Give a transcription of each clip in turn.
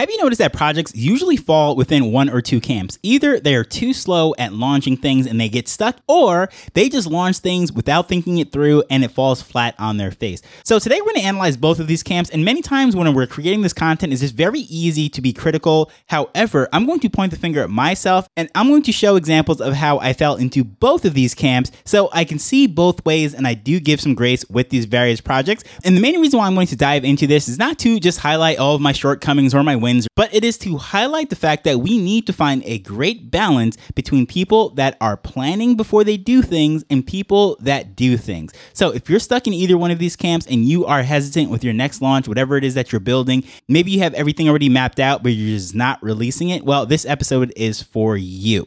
Have you noticed that projects usually fall within one or two camps? Either they're too slow at launching things and they get stuck, or they just launch things without thinking it through and it falls flat on their face. So today we're going to analyze both of these camps, and many times when we're creating this content, it's just very easy to be critical. However, I'm going to point the finger at myself and I'm going to show examples of how I fell into both of these camps so I can see both ways and I do give some grace with these various projects. And the main reason why I'm going to dive into this is not to just highlight all of my shortcomings or my wins wins, but it is to highlight the fact that we need to find a great balance between people that are planning before they do things and people that do things. So if you're stuck in either one of these camps and you are hesitant with your next launch, whatever it is that you're building, maybe you have everything already mapped out, but you're just not releasing it, well, this episode is for you.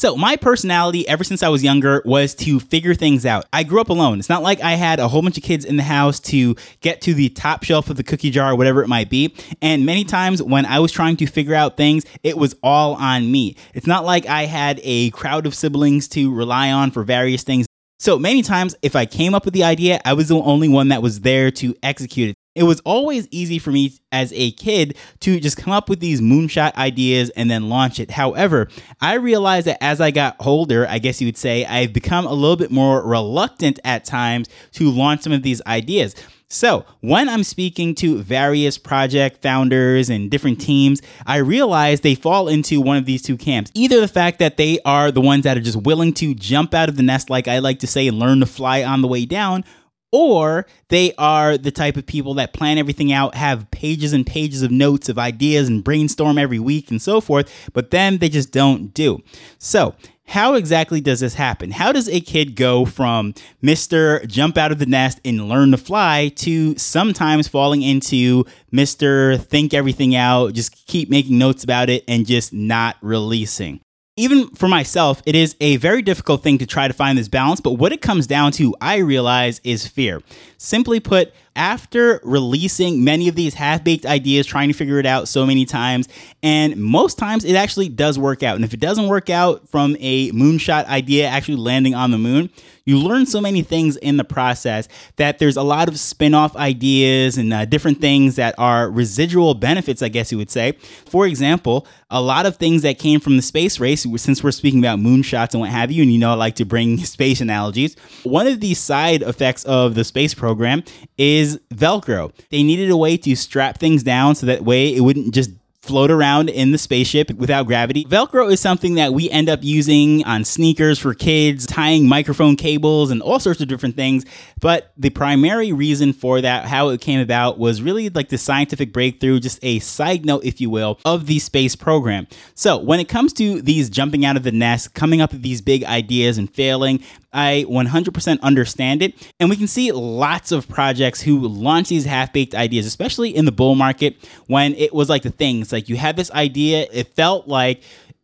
So, my personality ever since I was younger was to figure things out. I grew up alone. It's not like I had a whole bunch of kids in the house to get to the top shelf of the cookie jar, whatever it might be. And many times when I was trying to figure out things, it was all on me. It's not like I had a crowd of siblings to rely on for various things. So many times, if I came up with the idea, I was the only one that was there to execute it. It was always easy for me as a kid to just come up with these moonshot ideas and then launch it. However, I realized that as I got older, I guess you would say, I've become a little bit more reluctant at times to launch some of these ideas. So, when I'm speaking to various project founders and different teams, I realize they fall into one of these two camps. Either the fact that they are the ones that are just willing to jump out of the nest, like I like to say, and learn to fly on the way down, or they are the type of people that plan everything out, have pages and pages of notes of ideas and brainstorm every week and so forth, but then they just don't do. So, how exactly does this happen? How does a kid go from Mr. Jump out of the nest and learn to fly to sometimes falling into Mr. Think everything out, just keep making notes about it and just not releasing? Even for myself, it is a very difficult thing to try to find this balance. But what it comes down to, I realize, is fear. Simply put, after releasing many of these half baked ideas, trying to figure it out so many times, and most times it actually does work out. And if it doesn't work out from a moonshot idea actually landing on the moon, you learn so many things in the process that there's a lot of spin off ideas and uh, different things that are residual benefits, I guess you would say. For example, a lot of things that came from the space race, since we're speaking about moonshots and what have you, and you know, I like to bring space analogies. One of the side effects of the space program is Velcro. They needed a way to strap things down so that way it wouldn't just float around in the spaceship without gravity. Velcro is something that we end up using on sneakers for kids, tying microphone cables and all sorts of different things. But the primary reason for that, how it came about, was really like the scientific breakthrough, just a side note, if you will, of the space program. So when it comes to these jumping out of the nest, coming up with these big ideas and failing, I 100% understand it. And we can see lots of projects who launch these half baked ideas, especially in the bull market when it was like the things like you had this idea, it felt like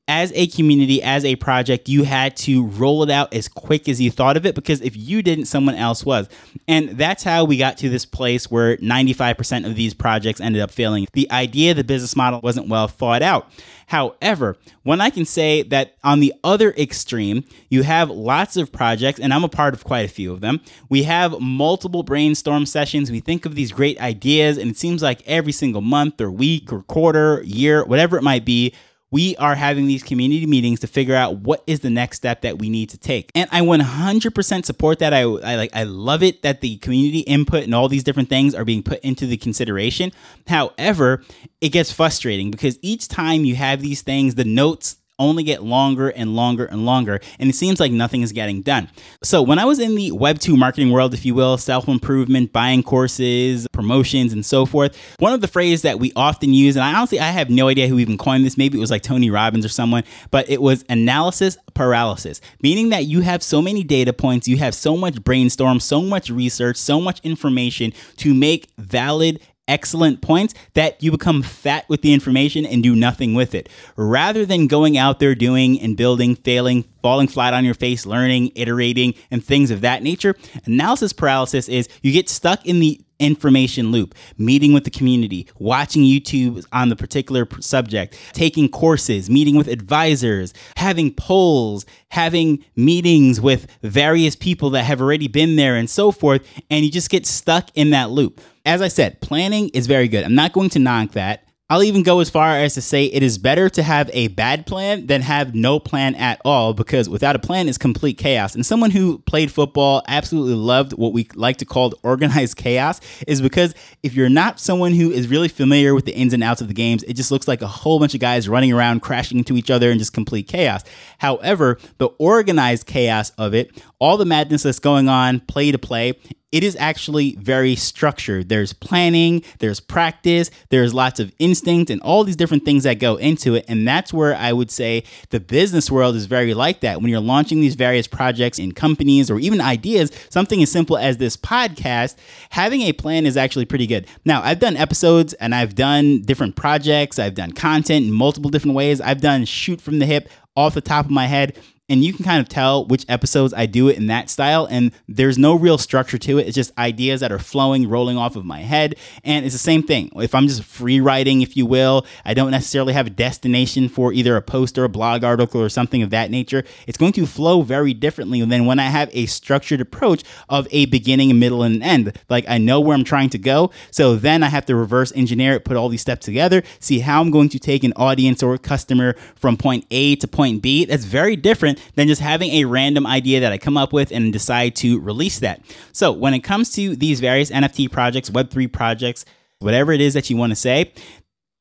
as a community, as a project, you had to roll it out as quick as you thought of it because if you didn't, someone else was. And that's how we got to this place where 95% of these projects ended up failing. The idea, the business model wasn't well thought out. However, when I can say that on the other extreme, you have lots of projects, and I'm a part of quite a few of them. We have multiple brainstorm sessions. We think of these great ideas, and it seems like every single month or week or quarter, year, whatever it might be, we are having these community meetings to figure out what is the next step that we need to take. And I 100% support that. I, I like I love it that the community input and all these different things are being put into the consideration. However, it gets frustrating because each time you have these things, the notes only get longer and longer and longer, and it seems like nothing is getting done. So, when I was in the Web 2 marketing world, if you will, self improvement, buying courses, promotions, and so forth, one of the phrases that we often use, and I honestly I have no idea who even coined this, maybe it was like Tony Robbins or someone, but it was analysis paralysis, meaning that you have so many data points, you have so much brainstorm, so much research, so much information to make valid excellent points that you become fat with the information and do nothing with it. Rather than going out there doing and building, failing, falling flat on your face, learning, iterating, and things of that nature, analysis paralysis is you get stuck in the information loop, meeting with the community, watching YouTube on the particular subject, taking courses, meeting with advisors, having polls, having meetings with various people that have already been there and so forth. And you just get stuck in that loop. As I said, planning is very good. I'm not going to knock that. I'll even go as far as to say it is better to have a bad plan than have no plan at all because without a plan is complete chaos. And someone who played football absolutely loved what we like to call organized chaos is because if you're not someone who is really familiar with the ins and outs of the games, it just looks like a whole bunch of guys running around crashing into each other and just complete chaos. However, the organized chaos of it, all the madness that's going on play to play, it is actually very structured. There's planning, there's practice, there's lots of instinct, and all these different things that go into it. And that's where I would say the business world is very like that. When you're launching these various projects in companies or even ideas, something as simple as this podcast, having a plan is actually pretty good. Now, I've done episodes and I've done different projects, I've done content in multiple different ways, I've done shoot from the hip off the top of my head and you can kind of tell which episodes I do it in that style. And there's no real structure to it. It's just ideas that are flowing, rolling off of my head. And it's the same thing. If I'm just free writing, if you will, I don't necessarily have a destination for either a post or a blog article or something of that nature. It's going to flow very differently than when I have a structured approach of a beginning, a middle, and an end. Like I know where I'm trying to go. So then I have to reverse engineer it, put all these steps together, see how I'm going to take an audience or a customer from point A to point B. That's very different than just having a random idea that I come up with and decide to release that. So when it comes to these various NFT projects, Web3 projects, whatever it is that you want to say,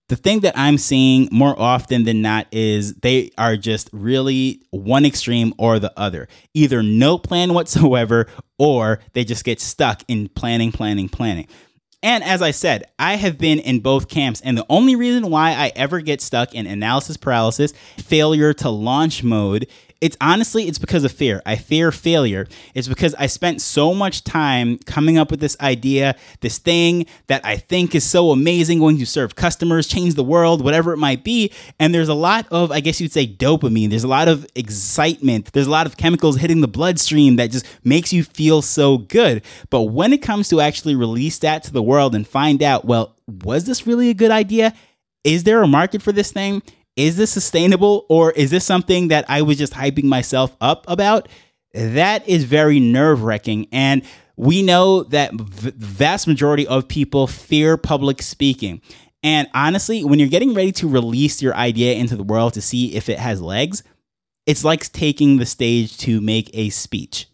the thing that I'm seeing more often than not is they are just really one extreme or the other. Either no plan whatsoever or they just get stuck in planning, planning, planning. And as I said, I have been in both camps. And the only reason why I ever get stuck in analysis paralysis, failure to launch mode, it's honestly it's because of fear. I fear failure. It's because I spent so much time coming up with this idea, this thing that I think is so amazing, going to serve customers, change the world, whatever it might be. And there's a lot of, I guess you'd say, dopamine. There's a lot of excitement. There's a lot of chemicals hitting the bloodstream that just makes you feel so good. But when it comes to actually release that to the world and find out, well, was this really a good idea? Is there a market for this thing? Is this sustainable or is this something that I was just hyping myself up about? That is very nerve wracking. And we know that the vast majority of people fear public speaking. And honestly, when you're getting ready to release your idea into the world to see if it has legs, it's like taking the stage to make a speech.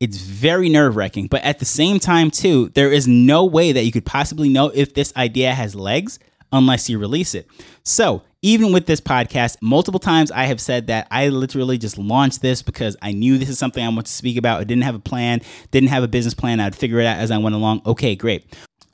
It's very nerve wracking. But at the same time, too, there is no way that you could possibly know if this idea has legs unless you release it. So, even with this podcast, multiple times I have said that I literally just launched this because I knew this is something I want to speak about. I didn't have a plan, didn't have a business plan. I'd figure it out as I went along. Okay, great.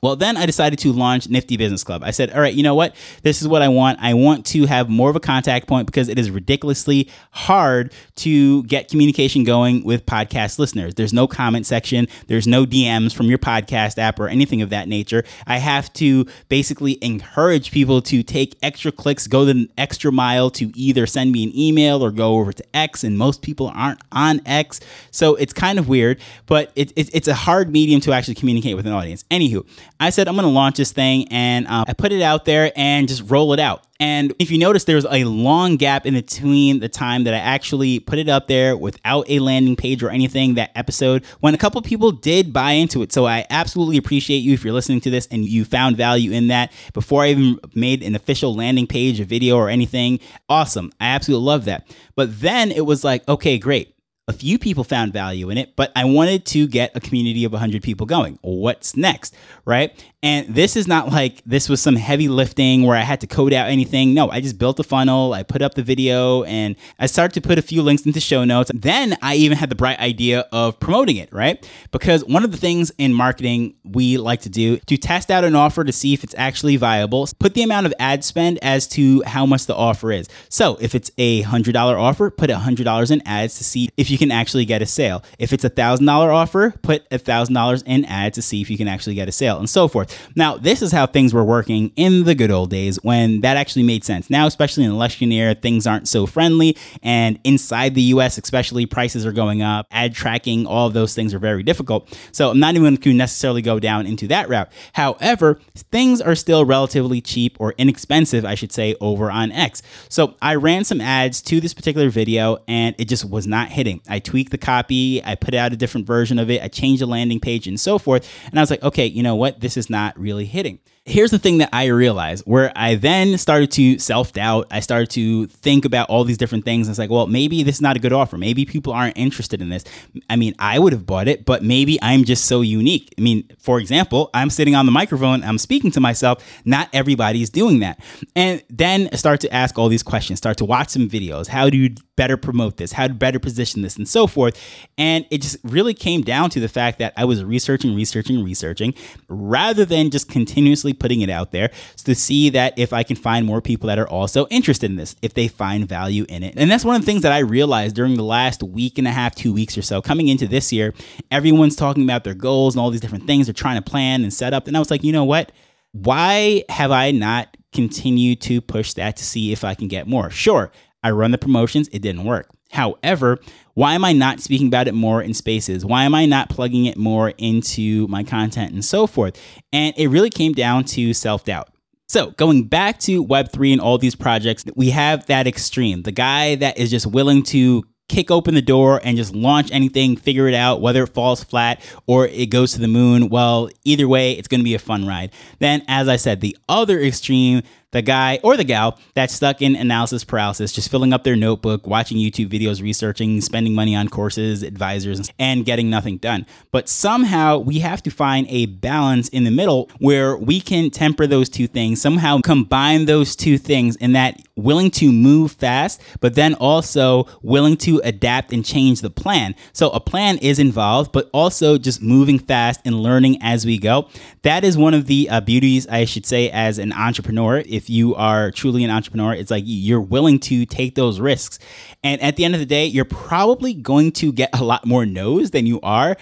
Well, then I decided to launch Nifty Business Club. I said, all right, you know what? This is what I want. I want to have more of a contact point because it is ridiculously hard to get communication going with podcast listeners. There's no comment section, there's no DMs from your podcast app or anything of that nature. I have to basically encourage people to take extra clicks, go the extra mile to either send me an email or go over to X, and most people aren't on X. So it's kind of weird, but it, it, it's a hard medium to actually communicate with an audience. Anywho, I said, I'm going to launch this thing and uh, I put it out there and just roll it out. And if you notice, there's a long gap in between the time that I actually put it up there without a landing page or anything, that episode, when a couple people did buy into it. So I absolutely appreciate you if you're listening to this and you found value in that before I even made an official landing page, a video, or anything. Awesome. I absolutely love that. But then it was like, okay, great a few people found value in it, but I wanted to get a community of 100 people going. What's next? Right. And this is not like this was some heavy lifting where I had to code out anything. No, I just built a funnel, I put up the video, and I started to put a few links into show notes. Then I even had the bright idea of promoting it, right? Because one of the things in marketing we like to do to test out an offer to see if it's actually viable, put the amount of ad spend as to how much the offer is. So if it's a $100 offer, put $100 in ads to see if you can actually get a sale. If it's a thousand dollar offer, put a thousand dollars in ad to see if you can actually get a sale and so forth. Now, this is how things were working in the good old days when that actually made sense. Now, especially in election year, things aren't so friendly. And inside the US, especially, prices are going up, ad tracking, all of those things are very difficult. So I'm not even going to necessarily go down into that route. However, things are still relatively cheap or inexpensive, I should say, over on X. So I ran some ads to this particular video and it just was not hitting. I tweaked the copy, I put out a different version of it, I changed the landing page and so forth. And I was like, okay, you know what? This is not really hitting. Here's the thing that I realized where I then started to self doubt. I started to think about all these different things. It's like, well, maybe this is not a good offer. Maybe people aren't interested in this. I mean, I would have bought it, but maybe I'm just so unique. I mean, for example, I'm sitting on the microphone, I'm speaking to myself. Not everybody's doing that. And then start to ask all these questions, start to watch some videos. How do you better promote this? How to better position this and so forth? And it just really came down to the fact that I was researching, researching, researching rather than just continuously putting it out there to see that if I can find more people that are also interested in this, if they find value in it. And that's one of the things that I realized during the last week and a half, two weeks or so, coming into this year, everyone's talking about their goals and all these different things they're trying to plan and set up. And I was like, you know what? Why have I not continued to push that to see if I can get more? Sure, I run the promotions, it didn't work. However, why am I not speaking about it more in spaces? Why am I not plugging it more into my content and so forth? And it really came down to self doubt. So, going back to Web3 and all these projects, we have that extreme the guy that is just willing to kick open the door and just launch anything, figure it out, whether it falls flat or it goes to the moon. Well, either way, it's going to be a fun ride. Then, as I said, the other extreme, the guy or the gal that's stuck in analysis paralysis, just filling up their notebook, watching YouTube videos, researching, spending money on courses, advisors, and getting nothing done. But somehow we have to find a balance in the middle where we can temper those two things, somehow combine those two things in that willing to move fast, but then also willing to adapt and change the plan. So a plan is involved, but also just moving fast and learning as we go. That is one of the uh, beauties, I should say, as an entrepreneur. If if you are truly an entrepreneur, it's like you're willing to take those risks. And at the end of the day, you're probably going to get a lot more no's than you are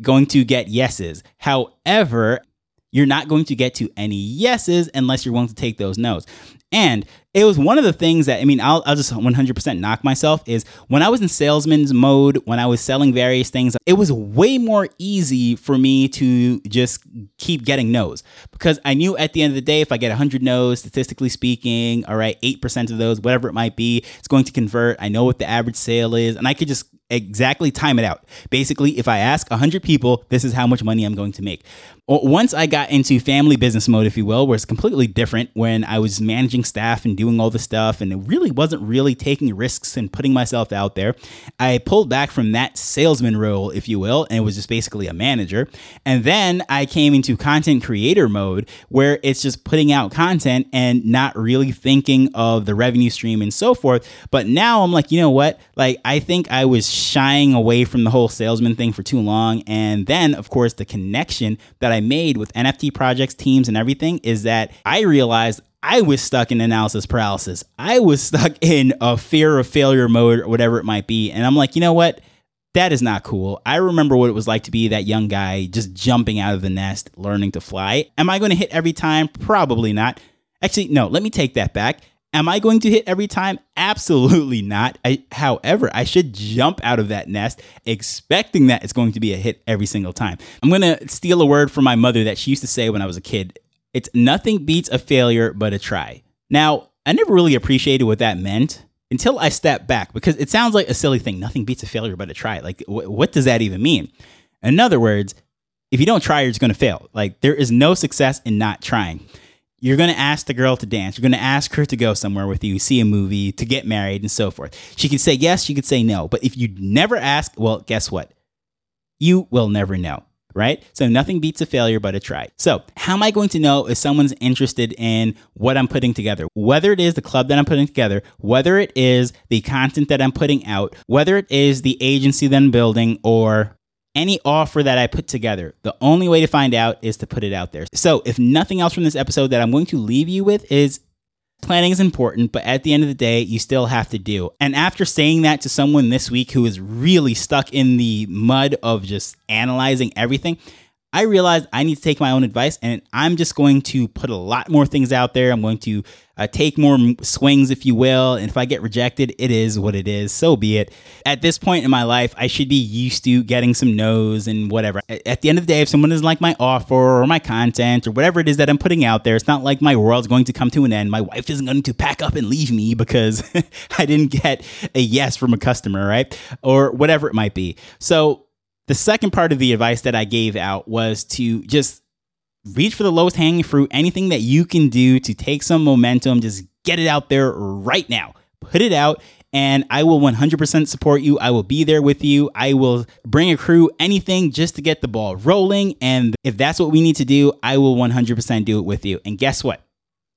going to get yeses. However, you're not going to get to any yeses unless you're willing to take those no's. And it was one of the things that I mean, I'll, I'll just 100% knock myself is when I was in salesman's mode, when I was selling various things, it was way more easy for me to just keep getting no's because I knew at the end of the day, if I get 100 no's, statistically speaking, all right, 8% of those, whatever it might be, it's going to convert. I know what the average sale is, and I could just exactly time it out. Basically, if I ask 100 people, this is how much money I'm going to make. Once I got into family business mode, if you will, where it's completely different when I was managing staff and doing all the stuff and it really wasn't really taking risks and putting myself out there, I pulled back from that salesman role, if you will, and it was just basically a manager. And then I came into content creator mode where it's just putting out content and not really thinking of the revenue stream and so forth. But now I'm like, you know what? Like, I think I was shying away from the whole salesman thing for too long. And then, of course, the connection that I made with NFT projects, teams, and everything is that I realized I was stuck in analysis paralysis. I was stuck in a fear of failure mode or whatever it might be. And I'm like, you know what? That is not cool. I remember what it was like to be that young guy just jumping out of the nest, learning to fly. Am I going to hit every time? Probably not. Actually, no, let me take that back. Am I going to hit every time? Absolutely not. I, however, I should jump out of that nest expecting that it's going to be a hit every single time. I'm going to steal a word from my mother that she used to say when I was a kid. It's nothing beats a failure but a try. Now, I never really appreciated what that meant until I stepped back because it sounds like a silly thing. Nothing beats a failure but a try. Like, wh- what does that even mean? In other words, if you don't try, you're just going to fail. Like, there is no success in not trying you're going to ask the girl to dance. You're going to ask her to go somewhere with you, see a movie, to get married, and so forth. She could say yes, she could say no. But if you never ask, well, guess what? You will never know, right? So nothing beats a failure but a try. So, how am I going to know if someone's interested in what I'm putting together? Whether it is the club that I'm putting together, whether it is the content that I'm putting out, whether it is the agency that I'm building, or any offer that I put together. The only way to find out is to put it out there. So, if nothing else from this episode that I'm going to leave you with is Planning is important, but at the end of the day, you still have to do. And after saying that to someone this week who is really stuck in the mud of just analyzing everything, I realized I need to take my own advice and I'm just going to put a lot more things out there. I'm going to uh, take more swings, if you will. And if I get rejected, it is what it is. So be it. At this point in my life, I should be used to getting some no's and whatever. At the end of the day, if someone doesn't like my offer or my content or whatever it is that I'm putting out there, it's not like my world's going to come to an end. My wife isn't going to pack up and leave me because I didn't get a yes from a customer, right? Or whatever it might be. So, the second part of the advice that I gave out was to just reach for the lowest hanging fruit, anything that you can do to take some momentum, just get it out there right now. Put it out and I will 100% support you. I will be there with you. I will bring a crew, anything just to get the ball rolling. And if that's what we need to do, I will 100% do it with you. And guess what?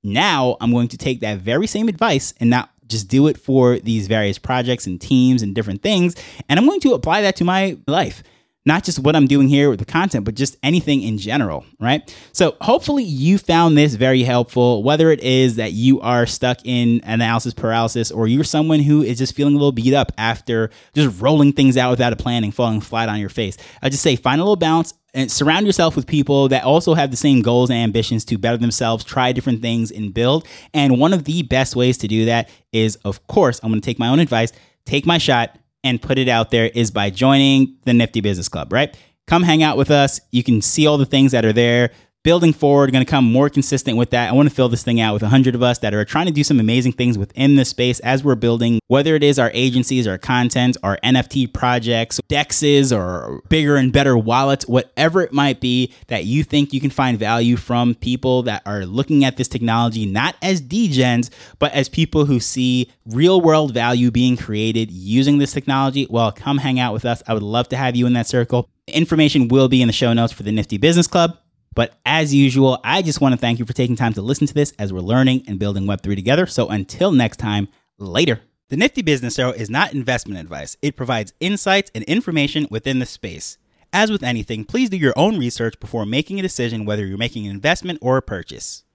Now I'm going to take that very same advice and not just do it for these various projects and teams and different things. And I'm going to apply that to my life not just what I'm doing here with the content, but just anything in general, right? So hopefully you found this very helpful, whether it is that you are stuck in analysis paralysis or you're someone who is just feeling a little beat up after just rolling things out without a plan and falling flat on your face. I just say find a little balance and surround yourself with people that also have the same goals and ambitions to better themselves, try different things and build. And one of the best ways to do that is, of course, I'm going to take my own advice, take my shot, and put it out there is by joining the Nifty Business Club, right? Come hang out with us. You can see all the things that are there building forward, going to come more consistent with that. I want to fill this thing out with 100 of us that are trying to do some amazing things within this space as we're building, whether it is our agencies, our content, our NFT projects, dexes, or bigger and better wallets, whatever it might be that you think you can find value from people that are looking at this technology not as degens, but as people who see real world value being created using this technology. Well, come hang out with us. I would love to have you in that circle. Information will be in the show notes for the Nifty Business Club. But as usual, I just want to thank you for taking time to listen to this as we're learning and building Web3 together. So until next time, later. The Nifty Business Arrow is not investment advice, it provides insights and information within the space. As with anything, please do your own research before making a decision whether you're making an investment or a purchase.